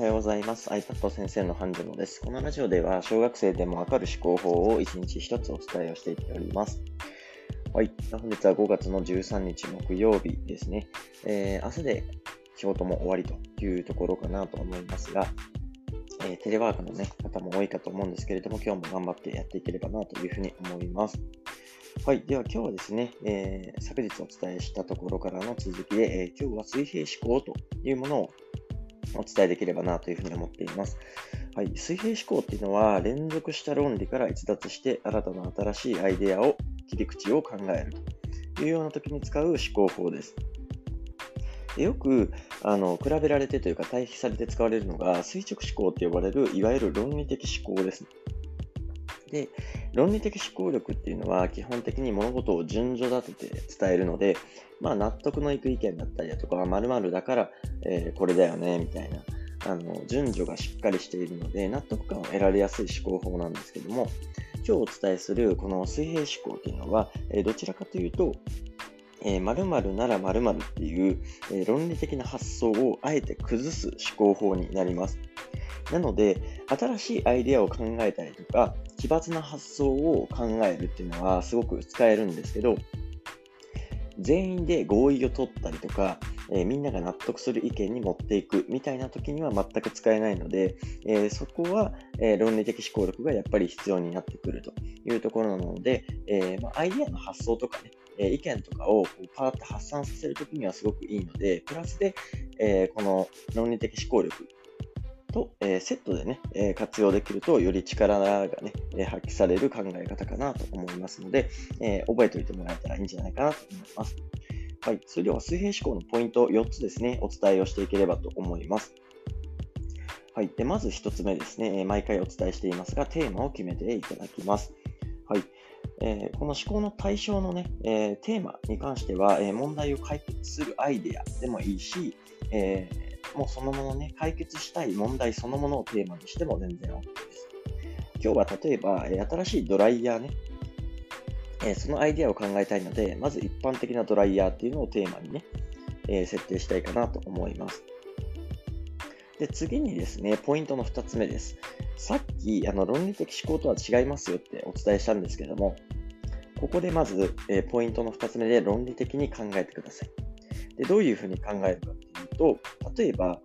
はようございます。iPad 先生のハンジョノです。このラジオでは、小学生でもわかる思考法を一日一つお伝えをしていっております。はい。本日は5月の13日木曜日ですね。えー、明日で仕事も終わりというところかなと思いますが、えー、テレワークの、ね、方も多いかと思うんですけれども、今日も頑張ってやっていければなというふうに思います。はい。では今日はですね、えー、昨日お伝えしたところからの続きで、えー、今日は水平思考というものをお伝えできればなというふうに思っています。はい。水平思考っていうのは、連続した論理から逸脱して新たな新しいアイデアを、切り口を考えるというような時に使う思考法です。よくあの比べられてというか対比されて使われるのが垂直思考と呼ばれるいわゆる論理的思考です。で、論理的思考力っていうのは基本的に物事を順序立てて伝えるので、まあ納得のいく意見だったりだとか、〇〇だから、えー、これだよね、みたいな、あの、順序がしっかりしているので、納得感を得られやすい思考法なんですけども、今日お伝えするこの水平思考っていうのは、え、どちらかというと、えー、〇〇なら〇〇っていう、え、論理的な発想をあえて崩す思考法になります。なので、新しいアイデアを考えたりとか、奇抜な発想を考えるっていうのはすごく使えるんですけど、全員で合意を取ったりとか、えー、みんなが納得する意見に持っていくみたいな時には全く使えないので、えー、そこは、え、論理的思考力がやっぱり必要になってくるというところなので、えま、アイデアの発想とかね、え意見とかをパーッと発散させるときにはすごくいいので、プラスで、えこの論理的思考力と、えー、セットでね、えー、活用できると、より力がね、えー、発揮される考え方かなと思いますので、え覚えておいてもらえたらいいんじゃないかなと思います。はい。それでは水平思考のポイント4つですね、お伝えをしていければと思います。はい。で、まず1つ目ですね、毎回お伝えしていますが、テーマを決めていただきます。はい。えー、この思考の対象のね、えー、テーマに関しては、えー、問題を解決するアイデアでもいいし、えもうそのものね、解決したい問題そのものをテーマにしても全然 OK です。今日は例えば、え新しいドライヤーね、えそのアイデアを考えたいので、まず一般的なドライヤーっていうのをテーマにね、え設定したいかなと思います。で、次にですね、ポイントの2つ目です。さっき、あの、論理的思考とは違いますよってお伝えしたんですけども、ここでまず、えポイントの2つ目で論理的に考えてください。で、どういうふうに考えるかっていうと、例えば、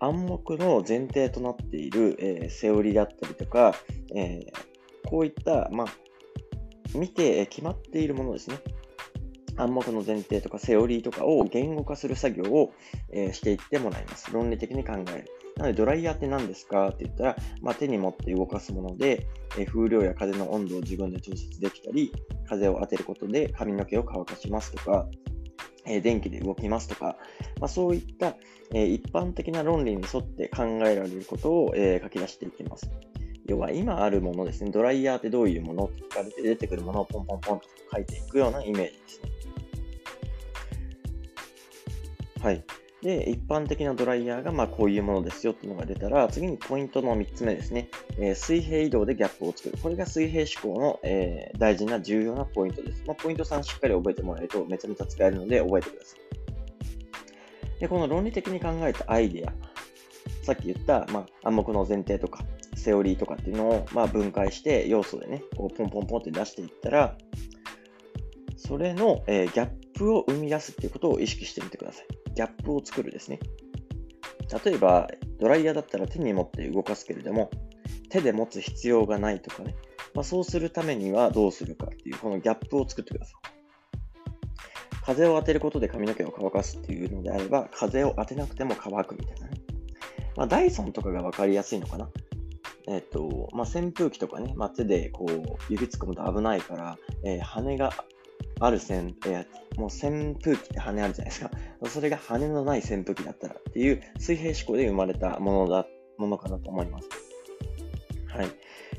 暗黙の前提となっている、えー、セオリーだったりとか、えー、こういった、まあ、見て決まっているものですね。暗黙の前提とかセオリーとかを言語化する作業を、えー、していってもらいます。論理的に考える。なので、ドライヤーって何ですかって言ったら、まあ、手に持って動かすもので、えー、風量や風の温度を自分で調節できたり、風を当てることで髪の毛を乾かしますとか、えー、電気で動きますとか、まあ、そういった、え、一般的な論理に沿って考えられることを、え、書き出していきます。要は今あるものですね、ドライヤーってどういうものって聞かれて出てくるものをポンポンポンと書いていくようなイメージですね。はい。で、一般的なドライヤーがまあこういうものですよっていうのが出たら、次にポイントの3つ目ですね。えー、水平移動でギャップを作る。これが水平思考の、えー、大事な重要なポイントです。まあ、ポイント3しっかり覚えてもらえるとめちゃめちゃ使えるので覚えてください。で、この論理的に考えたアイデア。さっき言った、まあ、暗黙の前提とか、セオリーとかっていうのを、まあ、分解して要素でね、こうポンポンポンって出していったら、それの、えー、ギャップを生み出すっていうことを意識してみてください。ギャップを作るですね。例えば、ドライヤーだったら手に持って動かすけれども、手で持つ必要がないとかね、まあ、そうするためにはどうするかっていう、このギャップを作ってください。風を当てることで髪の毛を乾かすっていうのであれば、風を当てなくても乾くみたいなね。まあ、ダイソンとかが分かりやすいのかな。えっ、と、まあ、扇風機とかね、まあ、手でこう、指突っ込むと危ないから、えー、羽がある扇、えー、もう扇風機って羽あるじゃないですか。それが羽のない扇風機だったらっていう水平思考で生まれたものだ、ものかなと思います。はい。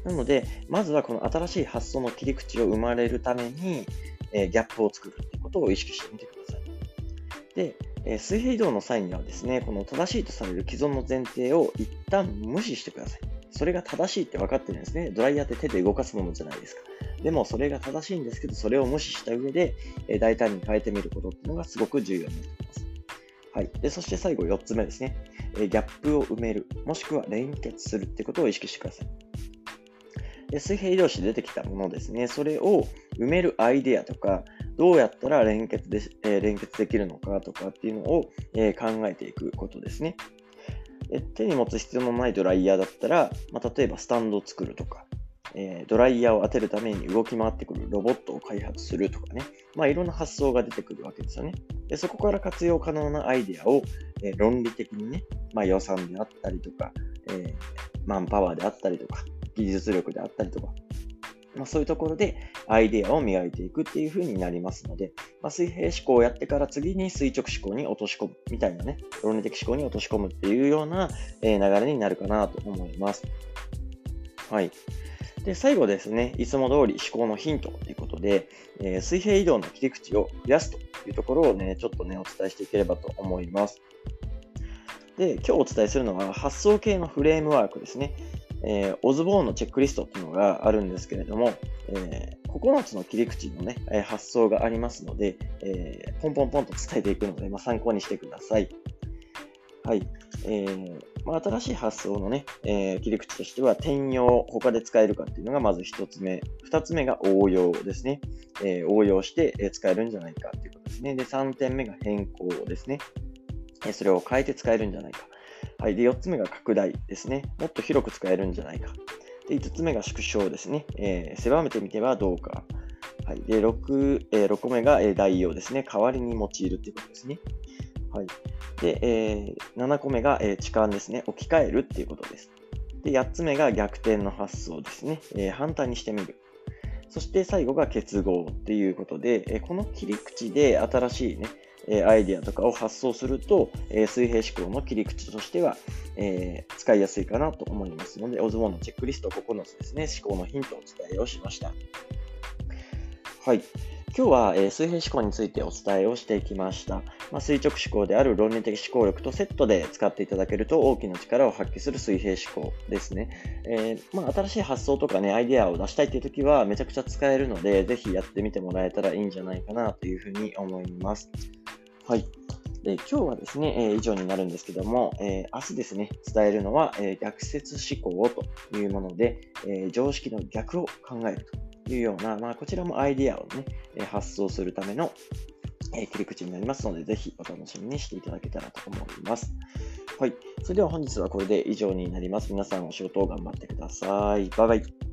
なので、まずはこの新しい発想の切り口を生まれるために、えー、ギャップを作るってことを意識してみてください。で、えー、水平移動の際にはですね、この正しいとされる既存の前提を一旦無視してください。それが正しいって分かってるんですね。ドライヤーって手で動かすものじゃないですか。でもそれが正しいんですけど、それを無視した上で、え大胆に変えてみることっていうのがすごく重要になってきます。はい。で、そして最後4つ目ですね。えギャップを埋める、もしくは連結するってことを意識してください。で水平移動して出てきたものですね。それを埋めるアイデアとか、どうやったら連結で,、え、連結できるのかとかっていうのを、え、考えていくことですね。手に持つ必要のないドライヤーだったら、まあ、例えばスタンドを作るとか、えー、ドライヤーを当てるために動き回ってくるロボットを開発するとかね、まあ、いろんな発想が出てくるわけですよね。でそこから活用可能なアイデアを、えー、論理的にね、まあ、予算であったりとか、えー、マンパワーであったりとか、技術力であったりとか、まあ、そういうところでアイデアを磨いていくっていう風になりますので、まあ、水平思考をやってから次に垂直思考に落とし込むみたいなね、論理的思考に落とし込むっていうような、え流れになるかなと思います。はい。で、最後ですね、いつも通り思考のヒントということで、えー、水平移動の切り口を増やすというところをね、ちょっとね、お伝えしていければと思います。で、今日お伝えするのは発想系のフレームワークですね。えー、オズボーンのチェックリストっていうのがあるんですけれども、えー、9つの切り口のね、え発想がありますので、えー、ポンポンポンと伝えていくので、まあ、参考にしてください。はい。えーまあ、新しい発想のね、えー、切り口としては、転用、他で使えるかっていうのがまず1つ目。2つ目が応用ですね。えー、応用して使えるんじゃないかっていうことですね。で、3点目が変更ですね。それを変えて使えるんじゃないか。はい。で、4つ目が拡大ですね。もっと広く使えるんじゃないか。で、5つ目が縮小ですね。えー、狭めてみてはどうか。はい。で、6、えー、6個目が、え代用ですね。代わりに用いるということですね。はい。で、えー、7個目が、えー、痴漢ですね。置き換えるっていうことです。で、8つ目が逆転の発想ですね。えー、反対にしてみる。そして最後が結合っていうことで、えこの切り口で新しいね、えアイディアとかを発想すると、え水平思考の切り口としては、えー、使いやすいかなと思いますので、オズボンのチェックリスト9つですね、思考のヒントをお伝えをしました。はい。今日は、えー、水平思考についてお伝えをしていきました。まあ、垂直思考である論理的思考力とセットで使っていただけると大きな力を発揮する水平思考ですね。えー、まあ、新しい発想とかね、アイデアを出したいっていう時はめちゃくちゃ使えるので、ぜひやってみてもらえたらいいんじゃないかなというふうに思います。はい。で今日はですね、えー、以上になるんですけども、えー、明日ですね、伝えるのは、えー、逆説思考というもので、え常識の逆を考えるというような、まあ、こちらもアイディアをね、え発想するための、え切り口になりますので、ぜひお楽しみにしていただけたらと思います。はい。それでは本日はこれで以上になります。皆さんお仕事を頑張ってください。バイバイ。